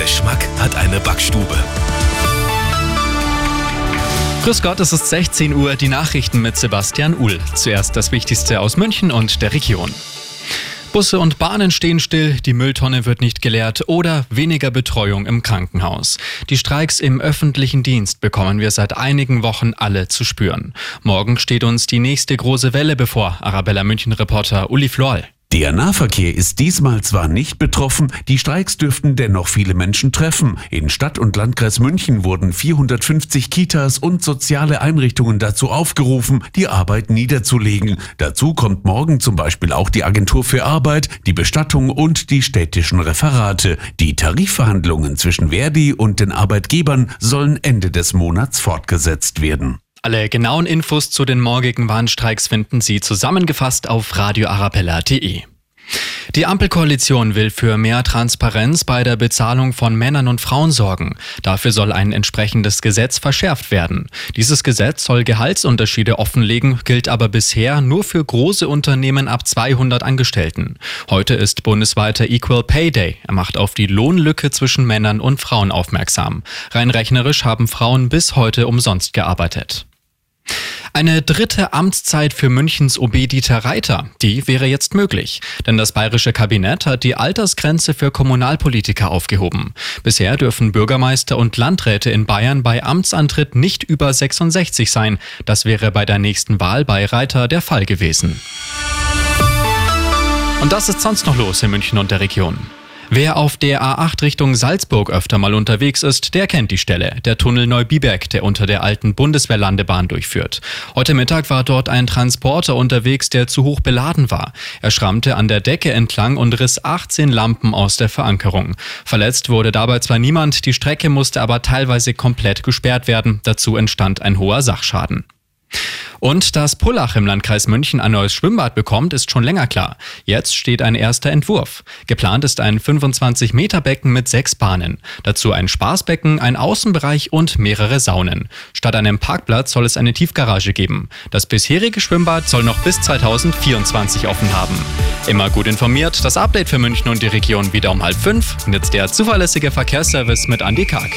Geschmack hat eine Backstube. Grüß Gott, es ist 16 Uhr, die Nachrichten mit Sebastian Uhl. Zuerst das Wichtigste aus München und der Region. Busse und Bahnen stehen still, die Mülltonne wird nicht geleert oder weniger Betreuung im Krankenhaus. Die Streiks im öffentlichen Dienst bekommen wir seit einigen Wochen alle zu spüren. Morgen steht uns die nächste große Welle bevor, Arabella München-Reporter Uli Floll. Der Nahverkehr ist diesmal zwar nicht betroffen, die Streiks dürften dennoch viele Menschen treffen. In Stadt und Landkreis München wurden 450 Kitas und soziale Einrichtungen dazu aufgerufen, die Arbeit niederzulegen. Dazu kommt morgen zum Beispiel auch die Agentur für Arbeit, die Bestattung und die städtischen Referate. Die Tarifverhandlungen zwischen Verdi und den Arbeitgebern sollen Ende des Monats fortgesetzt werden. Alle genauen Infos zu den morgigen Warnstreiks finden Sie zusammengefasst auf radioarabella.de. Die Ampelkoalition will für mehr Transparenz bei der Bezahlung von Männern und Frauen sorgen. Dafür soll ein entsprechendes Gesetz verschärft werden. Dieses Gesetz soll Gehaltsunterschiede offenlegen, gilt aber bisher nur für große Unternehmen ab 200 Angestellten. Heute ist bundesweiter Equal Pay Day. Er macht auf die Lohnlücke zwischen Männern und Frauen aufmerksam. Rein rechnerisch haben Frauen bis heute umsonst gearbeitet. Eine dritte Amtszeit für Münchens OB Dieter Reiter, die wäre jetzt möglich. Denn das bayerische Kabinett hat die Altersgrenze für Kommunalpolitiker aufgehoben. Bisher dürfen Bürgermeister und Landräte in Bayern bei Amtsantritt nicht über 66 sein. Das wäre bei der nächsten Wahl bei Reiter der Fall gewesen. Und das ist sonst noch los in München und der Region. Wer auf der A8 Richtung Salzburg öfter mal unterwegs ist, der kennt die Stelle, der Tunnel Neubiberg, der unter der alten Bundeswehrlandebahn durchführt. Heute Mittag war dort ein Transporter unterwegs, der zu hoch beladen war. Er schrammte an der Decke entlang und riss 18 Lampen aus der Verankerung. Verletzt wurde dabei zwar niemand, die Strecke musste aber teilweise komplett gesperrt werden. Dazu entstand ein hoher Sachschaden. Und dass Pullach im Landkreis München ein neues Schwimmbad bekommt, ist schon länger klar. Jetzt steht ein erster Entwurf. Geplant ist ein 25 Meter Becken mit sechs Bahnen. Dazu ein Spaßbecken, ein Außenbereich und mehrere Saunen. Statt einem Parkplatz soll es eine Tiefgarage geben. Das bisherige Schwimmbad soll noch bis 2024 offen haben. Immer gut informiert, das Update für München und die Region wieder um halb fünf. Jetzt der zuverlässige Verkehrsservice mit Andy Karg.